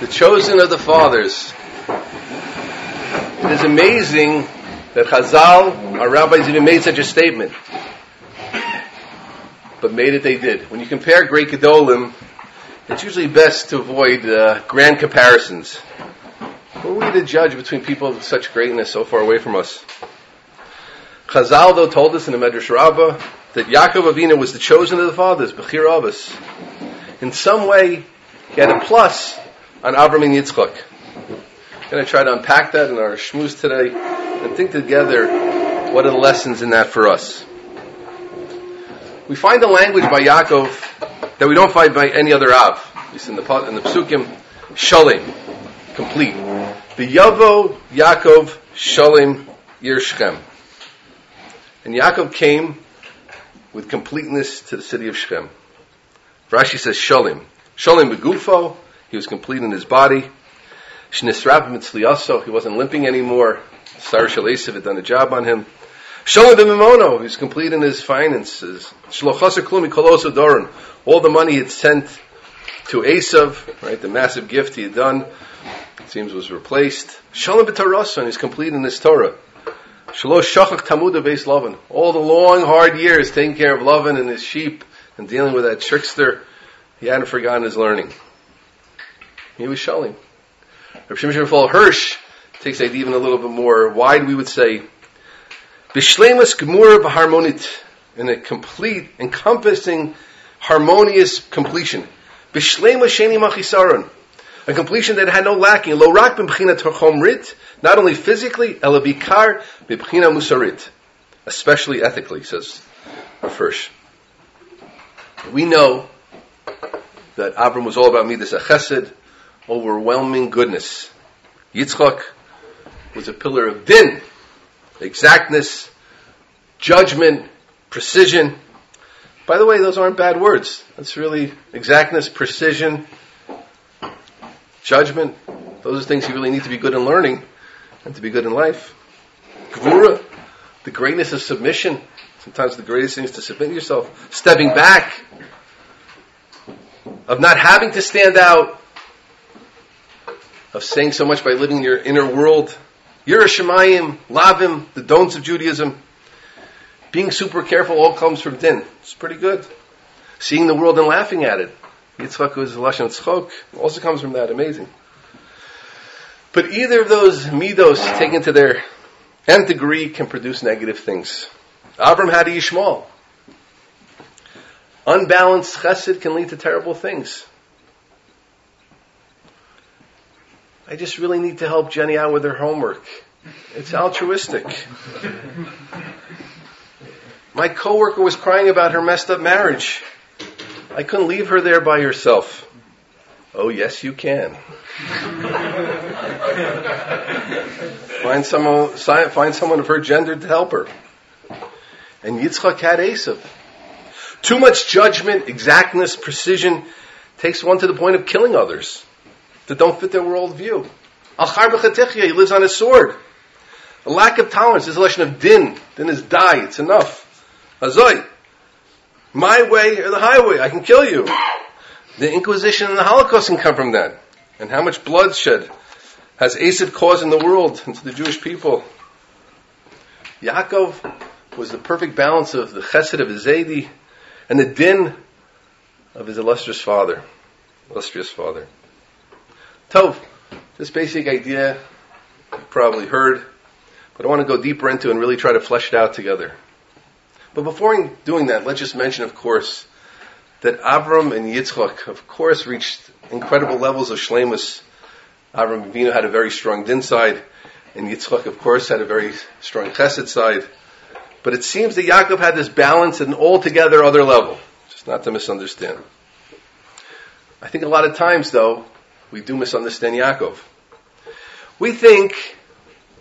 the chosen of the fathers. It is amazing that Chazal, our rabbis, even made such a statement. But made it they did. When you compare great Gedolim, it's usually best to avoid uh, grand comparisons. Who are we to judge between people of such greatness so far away from us? Chazal, though, told us in the Medrash Rabbah that Yaakov Avinu was the chosen of the fathers, Bechir Abbas. In some way, he had a plus on Avram and Yitzchak. I'm going to try to unpack that in our shmooze today and think together what are the lessons in that for us. We find a language by Yaakov that we don't find by any other Av. At least in the, in the Psukim, Shalim, complete. The Yavo Yaakov Shalim Yirshchem. And Yaakov came with completeness to the city of Shechem. Rashi says Shalim. Shalim begufo, he was complete in his body. Shnisrab mitzliyaso, he wasn't limping anymore. Sar Shalesev had done a job on him. Shalim b'mimono, he was complete in his finances. Shlochasa klumi koloso doran, all the money he had sent to Esav, right, the massive gift he had done, it seems was replaced. Shalim b'tarasan, he's complete in his Torah. Shalosh shachach tamuda base Lavan. All the long, hard years taking care of Lavan and his sheep and dealing with that trickster, he hadn't forgotten his learning. He was showing. Rav Raphael Hirsch takes it even a little bit more wide, we would say, Bishlemus Gemura B'harmonit, in a complete, encompassing, harmonious completion. Bishlemus Sheni Machisaron, a completion that had no lacking. Lo rak b'mchina rit, not only physically, elabikar b'mchina musarit, especially ethically, says Hirsch. We know that Abram was all about midas chesed, overwhelming goodness. Yitzchak was a pillar of din, exactness, judgment, precision. By the way, those aren't bad words. That's really exactness, precision, judgment. Those are things you really need to be good in learning and to be good in life. Gvura, the greatness of submission. Sometimes the greatest thing is to submit yourself. Stepping back, of not having to stand out, of saying so much by living in your inner world. Yerushalayim, Lavim, the don'ts of Judaism. Being super careful all comes from din. It's pretty good. Seeing the world and laughing at it. Yitzchak was Lashon Tzchok. Also comes from that. Amazing. But either of those midos taken to their nth degree can produce negative things. Avram had Yishmael. Unbalanced chesed can lead to terrible things. I just really need to help Jenny out with her homework. It's altruistic. My coworker was crying about her messed up marriage. I couldn't leave her there by herself. Oh, yes, you can. find someone, find someone of her gender to help her. And Yitzchak had Esav. Too much judgment, exactness, precision takes one to the point of killing others that don't fit their worldview. Al he lives on his sword. A lack of tolerance is a lesson of din. Din is die. It's enough. Azoi. My way or the highway. I can kill you. The Inquisition and the Holocaust can come from that. And how much bloodshed has Esav caused in the world and to the Jewish people. Yaakov was the perfect balance of the chesed of Zaydi and the din of his illustrious father. Illustrious father. Tov, this basic idea you probably heard, but I want to go deeper into and really try to flesh it out together. But before doing that, let's just mention, of course, that Avram and Yitzchak, of course, reached incredible levels of shlemus. Avram Avinu had a very strong din side, and Yitzchak, of course, had a very strong chesed side. But it seems that Yaakov had this balance at an altogether other level. Just not to misunderstand. I think a lot of times, though, we do misunderstand Yaakov. We think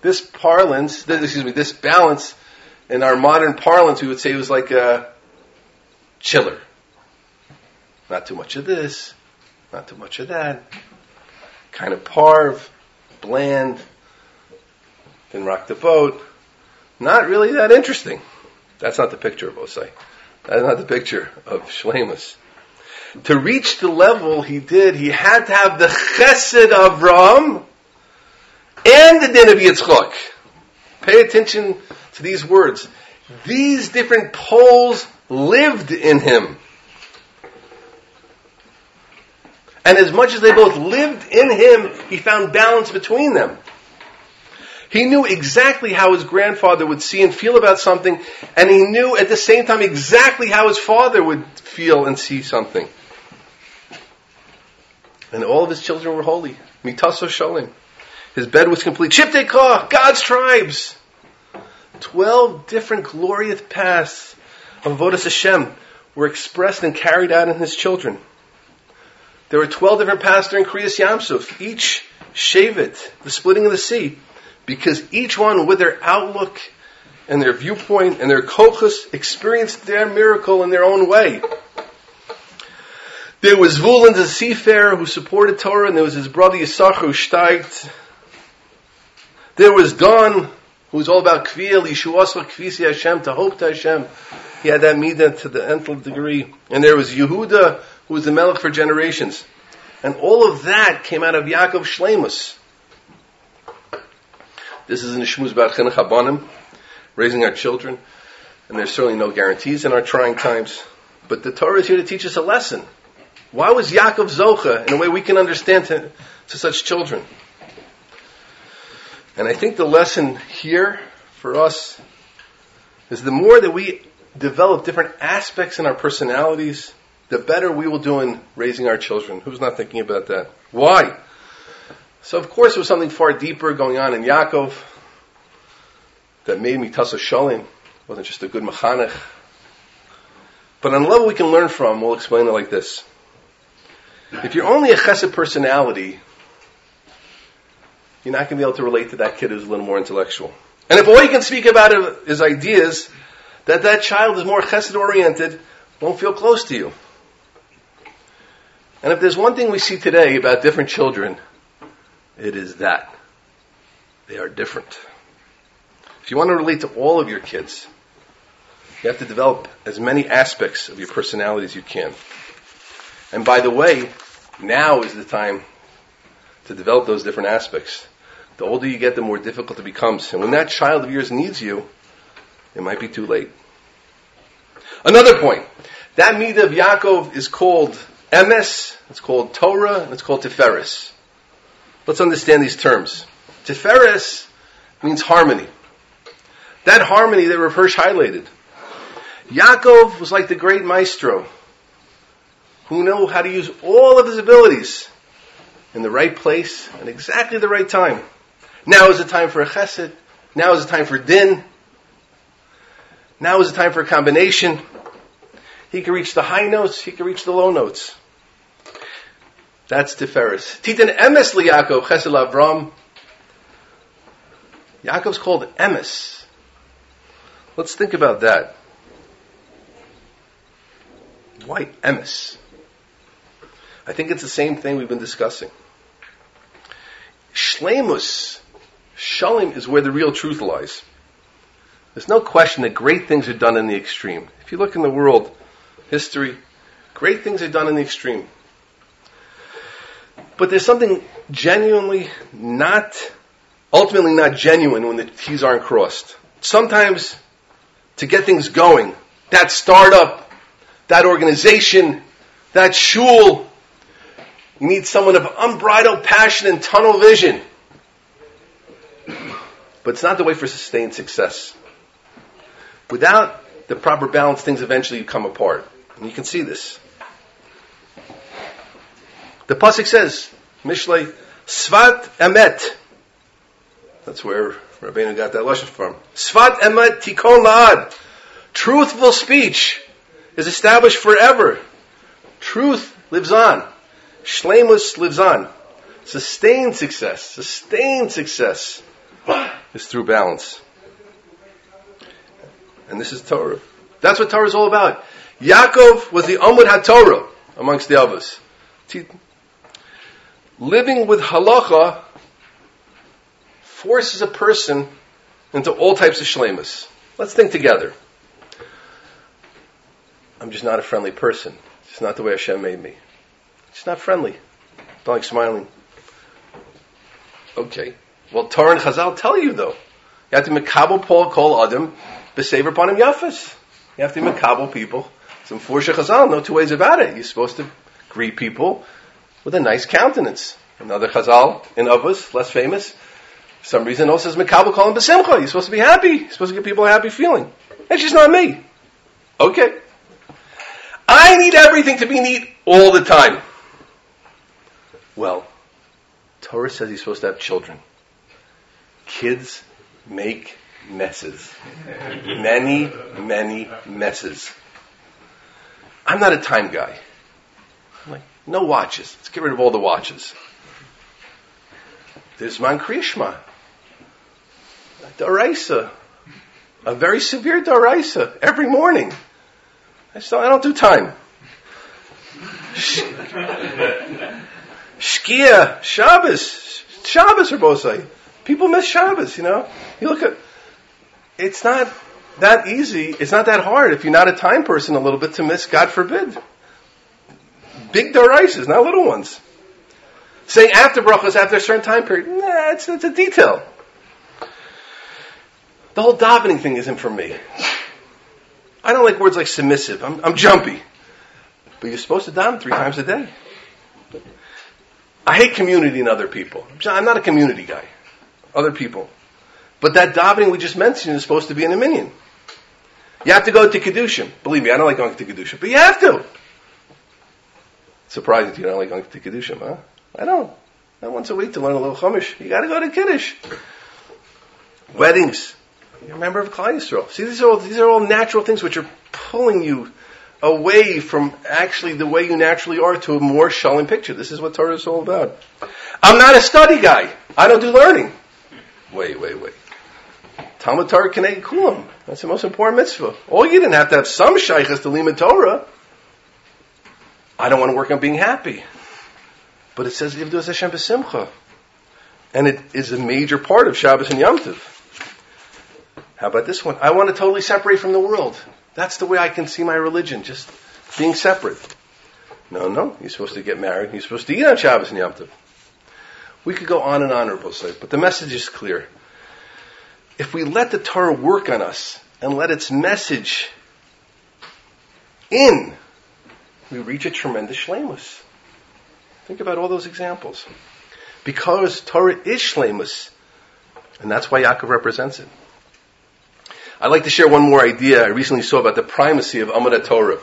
this parlance, this, excuse me, this balance in our modern parlance, we would say it was like a chiller. Not too much of this, not too much of that. Kind of parve, bland, didn't rock the boat not really that interesting. That's not the picture of Osai. That's not the picture of Shlemus. To reach the level he did, he had to have the chesed of Ram and the din of Yitzchak. Pay attention to these words. These different poles lived in him. And as much as they both lived in him, he found balance between them. He knew exactly how his grandfather would see and feel about something, and he knew at the same time exactly how his father would feel and see something. And all of his children were holy. Mitaso Sholim. His bed was complete. Shiptekah, God's tribes. Twelve different glorious paths of Vodas Hashem were expressed and carried out in his children. There were 12 different paths during Kriyas Yamsuf, each Shavit, the splitting of the sea, because each one with their outlook and their viewpoint and their kochus experienced their miracle in their own way. There was Vulin the seafarer who supported Torah, and there was his brother Yisachar who steigt. There was Don, who was all about Kviyah, Yishuasach Kvisi Hashem, to hope to Hashem. He had that midah to the nth degree. And there was Yehuda, who was the Melech for generations. And all of that came out of Yaakov Shlemus. This is in the Shmuz Bar Chinuch raising our children. And there's certainly no guarantees in our trying times. But the Torah is here to teach us a lesson. Why was Yaakov Zocha in a way we can understand to, to such children? And I think the lesson here for us is the more that we develop different aspects in our personalities, the better we will do in raising our children. Who's not thinking about that? Why? So of course there was something far deeper going on in Yaakov that made me Tasa Shalim. wasn't just a good mechanech. But on a level we can learn from, we'll explain it like this. If you're only a chesed personality, you're not going to be able to relate to that kid who's a little more intellectual. And if all you can speak about is ideas, that that child is more chesed oriented, won't feel close to you. And if there's one thing we see today about different children, it is that. They are different. If you want to relate to all of your kids, you have to develop as many aspects of your personality as you can. And by the way, now is the time to develop those different aspects. The older you get, the more difficult it becomes. And when that child of yours needs you, it might be too late. Another point. That midah of Yaakov is called Emes, it's called Torah, and it's called Tiferes. Let's understand these terms. Tiferes means harmony. That harmony that Rav Hirsch highlighted. Yaakov was like the great maestro who knew how to use all of his abilities in the right place and exactly the right time. Now is the time for a chesed. Now is the time for din. Now is the time for a combination. He can reach the high notes. He can reach the low notes. That's Tiferes. Titan emes Yaakov chesed Avram. Yaakov's called emes. Let's think about that. Why emes? I think it's the same thing we've been discussing. Shlemus, Shalim is where the real truth lies. There's no question that great things are done in the extreme. If you look in the world, history, great things are done in the extreme. But there's something genuinely not, ultimately not genuine when the T's aren't crossed. Sometimes to get things going, that startup, that organization, that shul, you need someone of unbridled passion and tunnel vision. But it's not the way for sustained success. Without the proper balance, things eventually come apart. And you can see this. The Pasuk says, Mishlei, Svat Emet. That's where Rabbeinu got that lesson from. Svat Emet Tikon La'ad. Truthful speech is established forever. Truth lives on. Shlemus lives on. Sustained success, sustained success is through balance. And this is Torah. That's what Torah is all about. Yaakov was the Amud HaTorah amongst the others. Living with halacha forces a person into all types of shlemus. Let's think together. I'm just not a friendly person. It's not the way Hashem made me. It's not friendly. Don't like smiling. Okay. Well, Torah and Chazal tell you though. You have to makabel Paul call Adam besaver upon him yafas. You have to makabel people. Some forsha Chazal, no two ways about it. You're supposed to greet people with a nice countenance. Another Chazal in Avos, less famous, for some reason also says makabel call him besimcha. You're supposed to be happy. You're supposed to give people a happy feeling. It's just not me. Okay. I need everything to be neat all the time. Well, Torah says he's supposed to have children. Kids make messes. Many, many messes. I'm not a time guy. I'm like, no watches. Let's get rid of all the watches. There's Man Krishma. Daraisa. A very severe Daraisa every morning. I, don't, I don't do time. Shkia, Shabbos, Shabbos are both. People miss Shabbos, you know. You look at, it's not that easy. It's not that hard if you're not a time person a little bit to miss, God forbid. Big Doraisas, not little ones. Saying after brachas after a certain time period, nah, it's, it's a detail. The whole davening thing isn't for me. I don't like words like submissive. I'm, I'm jumpy. But you're supposed to daven three times a day. I hate community and other people. I'm not a community guy. Other people. But that davening we just mentioned is supposed to be in a minyan. You have to go to Kedushin. Believe me, I don't like going to Kedushin, but you have to. Surprising you don't like going to Kedushin, huh? I don't. Not once a week to learn a little Chumash. You gotta go to Kiddush. Weddings. You're a member of Klal Yisrael. See, these are all, these are all natural things which are pulling you away from actually the way you naturally are to a more shalom picture. This is what Torah is all about. I'm not a study guy. I don't do learning. Wait, wait, wait. Talmud Torah Kanei Kulam. That's the most important mitzvah. All you didn't have to have some shaykhs to Lima Torah. I don't want to work on being happy. But it says Ivdu Hashem B'Simcha. And it is a major part of Shabbos and Yom Tov. How about this one? I want to totally separate from the world. That's the way I can see my religion, just being separate. No, no. You're supposed to get married. You're supposed to eat on Shabbos and Yom Tov. We could go on and on, Rabbi but the message is clear. If we let the Torah work on us and let its message in, we reach a tremendous shlemus. Think about all those examples. Because Torah is shlemus, and that's why Yaakov represents it. I'd like to share one more idea I recently saw about the primacy of Amud Torah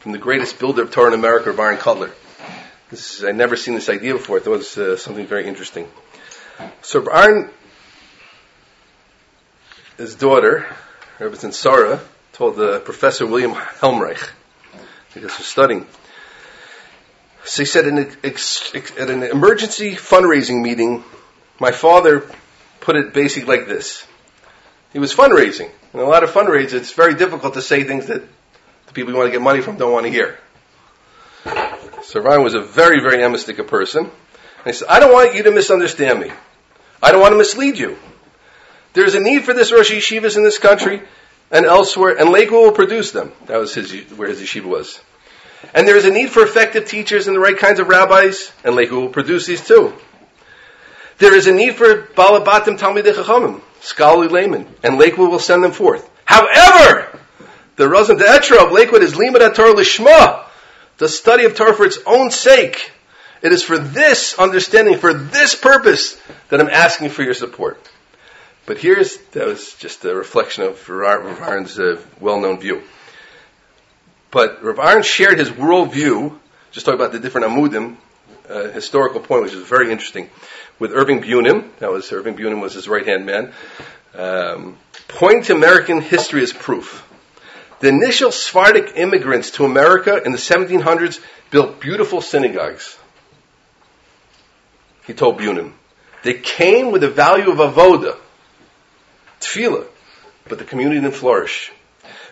from the greatest builder of Torah in America, Rav Aaron Kotler. This, I'd never seen this idea before. It was uh, something very interesting. So Aaron, his daughter, Rebbetzin Sarah, told the Professor William Helmreich, because was studying. So he said at an emergency fundraising meeting, my father put it basically like this. He was fundraising. And a lot of fundraisers, it's very difficult to say things that the people you want to get money from don't want to hear. So Ryan was a very, very emistic person. And he said, I don't want you to misunderstand me. I don't want to mislead you. There's a need for this Rosh Yeshivas in this country and elsewhere, and Lakewood will produce them. That was his, where his yeshiva was. And there is a need for effective teachers and the right kinds of rabbis, and Lakewood will produce these too. There is a need for Balabatim Talmidei Chachamim, scholarly laymen, and Lakewood will send them forth. However, the raison d'être of Lakewood is Limud Torah Lishma, the study of Torah for its own sake. It is for this understanding, for this purpose, that I'm asking for your support. But here's, that was just a reflection of Rav Aaron's uh, well-known view. But Rav Aaron shared his worldview, just talk about the different Amudim, uh, historical point, which is very interesting with Irving Bunim. That was Irving Bunim was his right hand man. Um, pointing to American history as proof. The initial Sephardic immigrants to America in the 1700s built beautiful synagogues. He told Bunim. They came with the value of avoda, tefillah, but the community didn't flourish.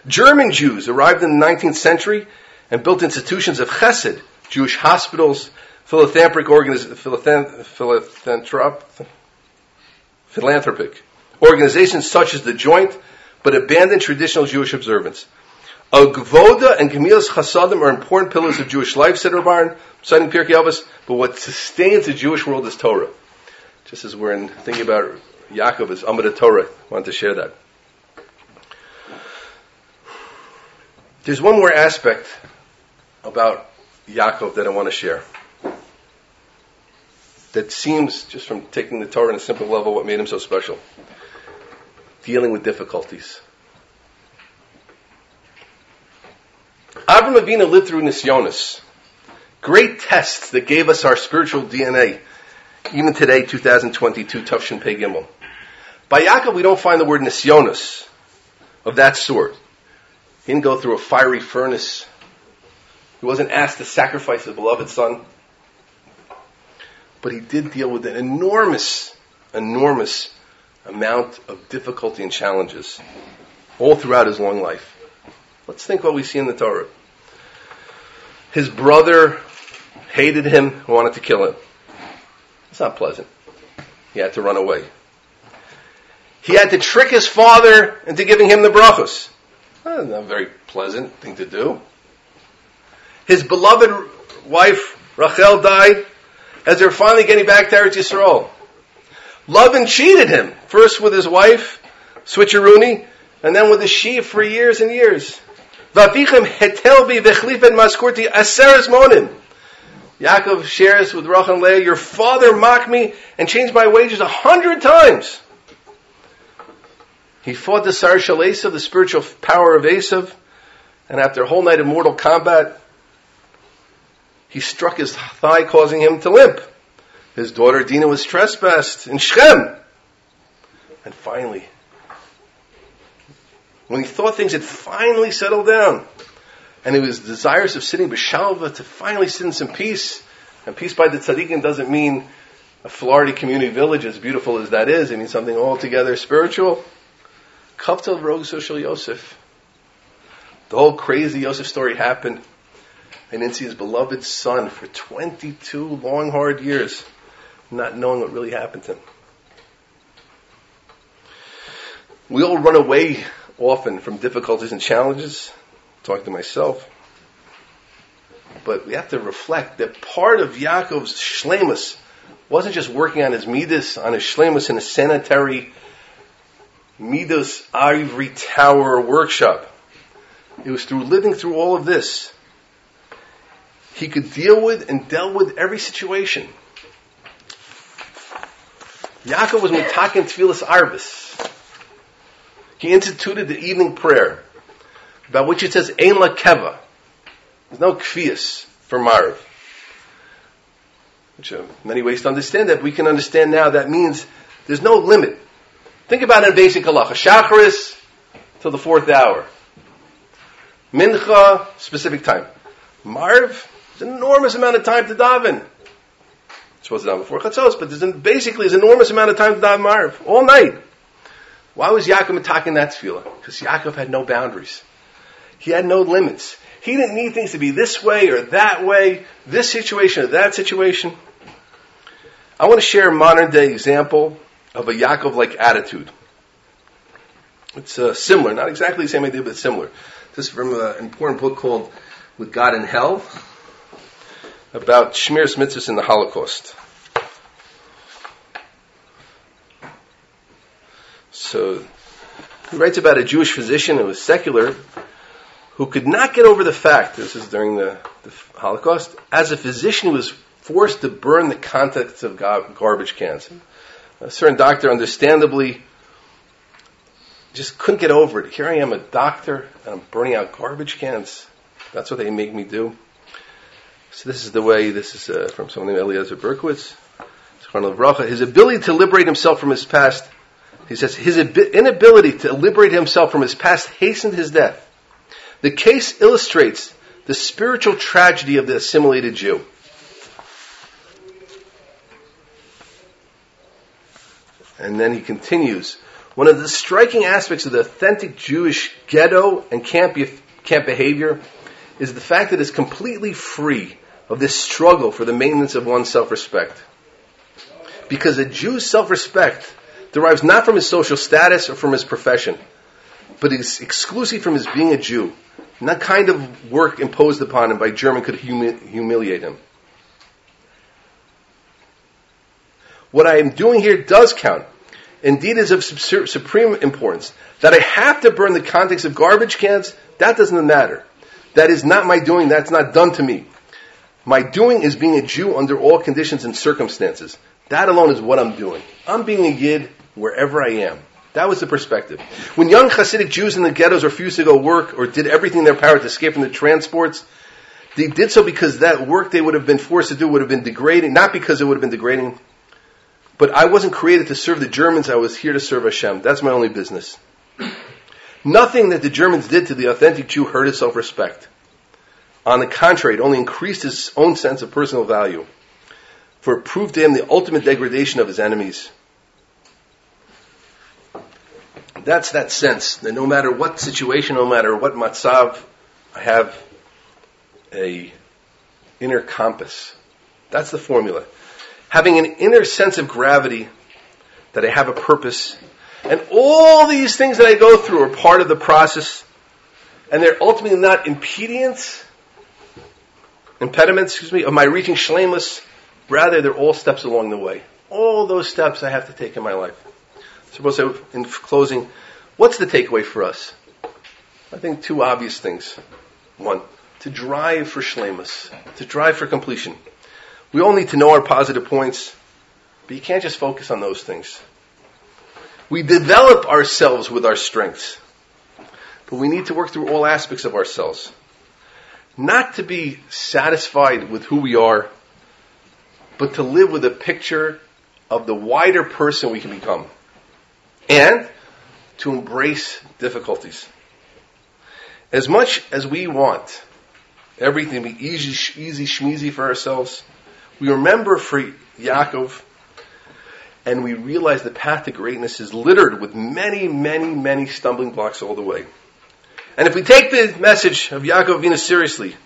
German Jews arrived in the 19th century and built institutions of chesed, Jewish hospitals, philanthropic philanthropic organizations such as the Joint, but abandoned traditional Jewish observance. Agvoda and Gemilas Chasadim are important pillars of Jewish life, said Rabban, citing Pirkei Avos, but what sustains the Jewish world is Torah. Just as we're in, thinking about Yaakov as Amid Torah, I wanted to share that. There's one more aspect about Yaakov that I want to share. That seems, just from taking the Torah on a simple level, what made him so special. Dealing with difficulties. Avram Avinu lived through Nisyonis. Great tests that gave us our spiritual DNA. Even today, 2022, Tufshin Pei Gimel. By Yaakov, we don't find the word Nisyonis of that sort. He didn't go through a fiery furnace. He wasn't asked to sacrifice his beloved son. But he did deal with an enormous, enormous amount of difficulty and challenges all throughout his long life. Let's think what we see in the Torah. His brother hated him wanted to kill him. It's not pleasant. He had to run away. He had to trick his father into giving him the brachos. Not a very pleasant thing to do. His beloved wife, Rachel, died as they were finally getting back to Eretz Yisrael. Lavan cheated him, first with his wife, switcheroony, and then with his sheep for years and years. Vavichem hetelbi vechlifet maskurti aseres monim. Yaakov shares with Rachel Leah, your father mocked me and changed my wages a hundred times. He fought the Sar Shal Esav, the spiritual power of Esav, and after a whole night of mortal combat, he struck his thigh, causing him to limp. His daughter Dinah was trespassed in Shechem. And finally, when he thought things had finally settled down, and he was desirous of sitting b'shalva to finally sit in some peace, and peace by the tzaddikim doesn't mean a Florida community village, as beautiful as that is. It means something altogether spiritual. Kaftel Rog Social Yosef. The whole crazy Yosef story happened. And didn't see his beloved son for 22 long, hard years, not knowing what really happened to him. We all run away often from difficulties and challenges. Talk to myself. But we have to reflect that part of Yaakov's shlemus wasn't just working on his midas, on his shlemus in a sanitary Midas Ivory Tower workshop. It was through living through all of this. He could deal with and dealt with every situation. Yaakov was mitakin tefillas arbis. He instituted the evening prayer, about which it says ein la keva. There's no kfias for marv. Which are many ways to understand that. We can understand now that means there's no limit Think about it in basic halacha. Shacharis till the fourth hour. Mincha, specific time. Marv, it's an enormous amount of time to daven. It's supposed to daven before chatzos, but there's an, basically an enormous amount of time to daven Marv, all night. Why was Yaakov attacking that tefillah? Because Yaakov had no boundaries. He had no limits. He didn't need things to be this way or that way, this situation or that situation. I want to share a modern day example of a Yaakov like attitude. It's uh, similar, not exactly the same idea, but similar. This is from an important book called With God in Hell about Shmiras Mitzvahs in the Holocaust. So he writes about a Jewish physician who was secular who could not get over the fact, this is during the, the Holocaust, as a physician he was forced to burn the contents of garbage cans a certain doctor, understandably, just couldn't get over it. Here I am, a doctor, and I'm burning out garbage cans. That's what they make me do. So this is the way. This is uh, from someone named Eliezer Berkovits. His ability to liberate himself from his past. He says his inability to liberate himself from his past hastened his death. The case illustrates the spiritual tragedy of the assimilated Jew. And then he continues. One of the striking aspects of the authentic Jewish ghetto and camp, camp behavior is the fact that it's completely free of this struggle for the maintenance of one's self-respect. Because a Jew's self-respect derives not from his social status or from his profession, but is exclusively from his being a Jew, And that kind of work imposed upon him by German could humi- humiliate him. What I am doing here does count. Indeed, is of supreme importance. That I have to burn the contents of garbage cans, that doesn't matter. That is not my doing, that's not done to me. My doing is being a Jew under all conditions and circumstances. That alone is what I'm doing. I'm being a Yid wherever I am. That was the perspective. When young Hasidic Jews in the ghettos refused to go work or did everything in their power to escape from the transports, they did so because that work they would have been forced to do would have been degrading, not because it would have been degrading, but I wasn't created to serve the Germans, I was here to serve Hashem. That's my only business. Nothing that the Germans did to the authentic Jew hurt his self-respect. On the contrary, it only increased his own sense of personal value, for it proved to him the ultimate degradation of his enemies. That's that sense that no matter what situation, no matter what matzav, I have a inner compass. That's the formula. Having an inner sense of gravity that I have a purpose. And all these things that I go through are part of the process. And they're ultimately not impediments, impediments, excuse me, of my reaching shlemus. Rather, they're all steps along the way. All those steps I have to take in my life. So in closing, what's the takeaway for us? I think two obvious things. One, to drive for shlemus, to drive for completion. We all need to know our positive points, but you can't just focus on those things. We develop ourselves with our strengths, but we need to work through all aspects of ourselves. Not to be satisfied with who we are, but to live with a picture of the wider person we can become and to embrace difficulties. As much as we want everything to be easy, easy, schmeezy for ourselves, we remember for Yaakov and we realize the path to greatness is littered with many, many, many stumbling blocks all the way. And if we take the message of Yaakov Avinu seriously,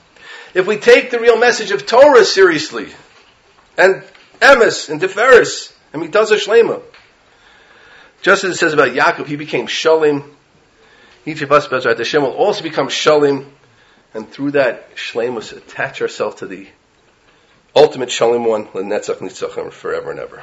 if we take the real message of Torah seriously, and Emes and Tiferes and Mitazah Shlema, just as it says about Yaakov, he became Shalim. Each of us, Bezrat Hashem, will also become Shalim. And through that, Shlemus, attach ourselves to the ultimate Shalim one, Lenetzach Nitzachim, forever and ever.